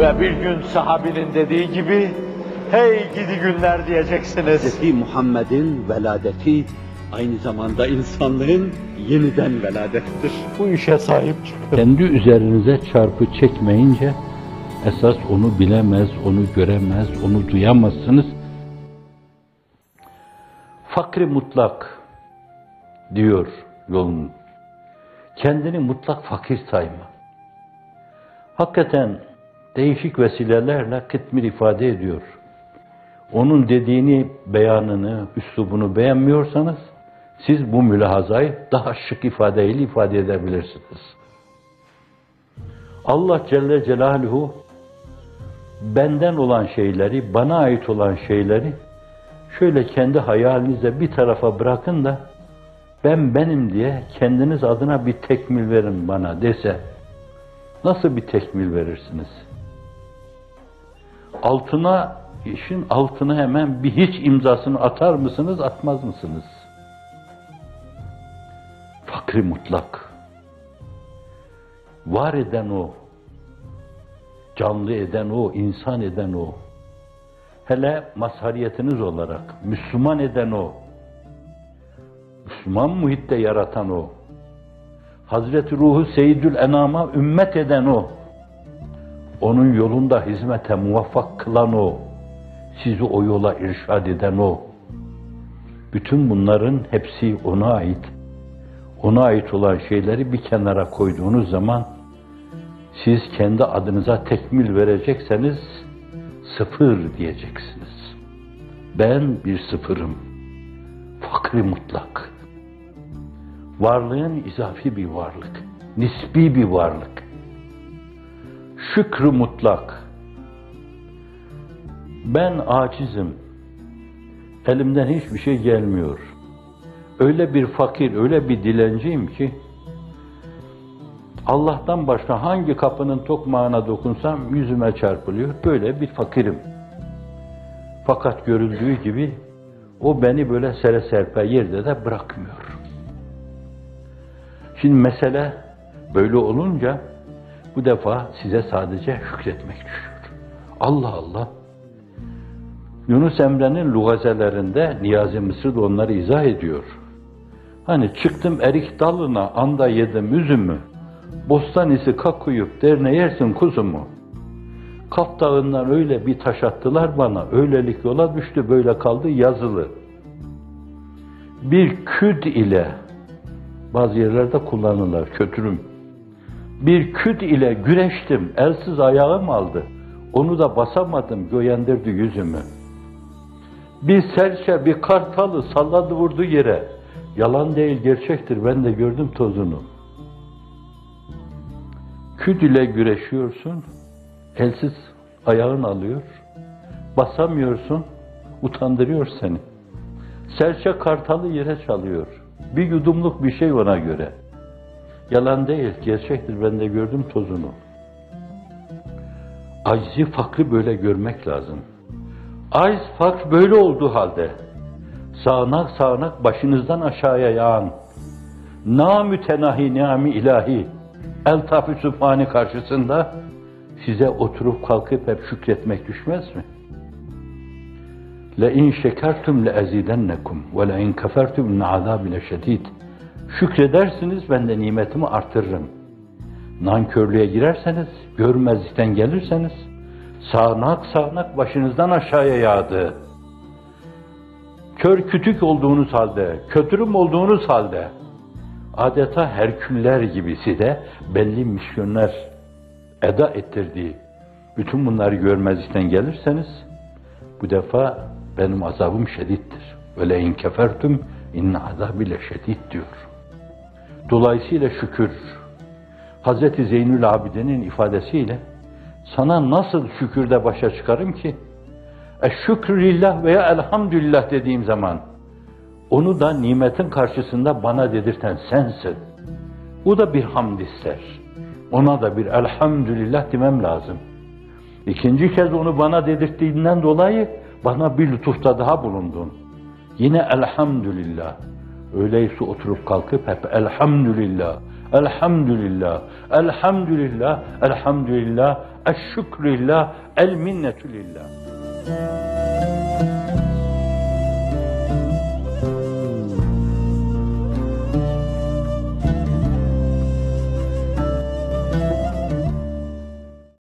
Ve bir gün sahabinin dediği gibi, hey gidi günler diyeceksiniz. Hz. Muhammed'in veladeti aynı zamanda insanlığın yeniden veladettir. Bu işe sahip çıkın. Kendi üzerinize çarpı çekmeyince esas onu bilemez, onu göremez, onu duyamazsınız. Fakri mutlak diyor yolun. Kendini mutlak fakir sayma. Hakikaten değişik vesilelerle kıtmir ifade ediyor. Onun dediğini, beyanını, üslubunu beğenmiyorsanız siz bu mülahazayı daha şık ifadeyle ifade edebilirsiniz. Allah Celle Celaluhu benden olan şeyleri, bana ait olan şeyleri şöyle kendi hayalinize bir tarafa bırakın da ben benim diye kendiniz adına bir tekmil verin bana dese nasıl bir tekmil verirsiniz? Altına, işin altına hemen bir hiç imzasını atar mısınız, atmaz mısınız? Fakri mutlak. Var eden o, canlı eden o, insan eden o. Hele mazhariyetiniz olarak Müslüman eden o. Müslüman muhitte yaratan o. Hazreti Ruhu Seyyidül Enam'a ümmet eden o. Onun yolunda hizmete muvaffak kılan o. Sizi o yola irşad eden o. Bütün bunların hepsi ona ait. Ona ait olan şeyleri bir kenara koyduğunuz zaman siz kendi adınıza tekmil verecekseniz sıfır diyeceksiniz. Ben bir sıfırım. Fakri mutlak. Varlığın izafi bir varlık. Nisbi bir varlık. Şükrü mutlak. Ben acizim. Elimden hiçbir şey gelmiyor. Öyle bir fakir, öyle bir dilenciyim ki Allah'tan başka hangi kapının tokmağına dokunsam yüzüme çarpılıyor. Böyle bir fakirim. Fakat görüldüğü gibi o beni böyle sere serpe yerde de bırakmıyor. Şimdi mesele böyle olunca bu defa size sadece şükretmek düşüyor. Allah Allah. Yunus Emre'nin lugazelerinde Niyazi Mısır da onları izah ediyor. Hani çıktım erik dalına anda yedim üzümü. Bostan isi kakuyup derne yersin kuzumu. Kaf dağından öyle bir taş attılar bana, öylelik yola düştü böyle kaldı yazılı. Bir küd ile, bazı yerlerde kullanırlar kötürüm. Bir küd ile güreştim, elsiz ayağım aldı. Onu da basamadım, göyendirdi yüzümü. Bir serçe, bir kartalı salladı vurdu yere. Yalan değil, gerçektir, ben de gördüm tozunu. Küd ile güreşiyorsun, elsiz ayağın alıyor, basamıyorsun, utandırıyor seni. Serçe kartalı yere çalıyor. Bir yudumluk bir şey ona göre. Yalan değil, gerçektir, ben de gördüm tozunu. Acizi fakri böyle görmek lazım. Aciz fakr böyle olduğu halde, sağanak sağanak başınızdan aşağıya yağan, namütenahi ni'ami ilahi, eltaf-ı sübhani karşısında size oturup kalkıp hep şükretmek düşmez mi? لَاِنْ شَكَرْتُمْ لَاَزِيدَنَّكُمْ وَلَاِنْ كَفَرْتُمْ اِنَّ عَذَابِ لَشَد۪يدٍ Şükredersiniz, ben de nimetimi artırırım. Nankörlüğe girerseniz, görmezlikten gelirseniz, sağanak sağanak başınızdan aşağıya yağdı. Kör kütük olduğunuz halde, kötürüm olduğunuz halde, adeta Herküller gibisi de belli misyonlar eda ettirdiği bütün bunları görmezlikten gelirseniz bu defa benim azabım şedittir. Ve le in kefertum inne azabi le şedid diyor. Dolayısıyla şükür Hazreti Zeynül Abide'nin ifadesiyle sana nasıl şükürde başa çıkarım ki? Eşşükrü lillah veya elhamdülillah dediğim zaman onu da nimetin karşısında bana dedirten sensin. Bu da bir hamd ister. Ona da bir elhamdülillah demem lazım. İkinci kez onu bana dedirttiğinden dolayı bana bir lütufta daha bulundun. Yine elhamdülillah. Öyleyse oturup kalkıp hep elhamdülillah, Elhamdülillah, elhamdülillah, elhamdülillah, eşşükrülillah, el minnetülillah.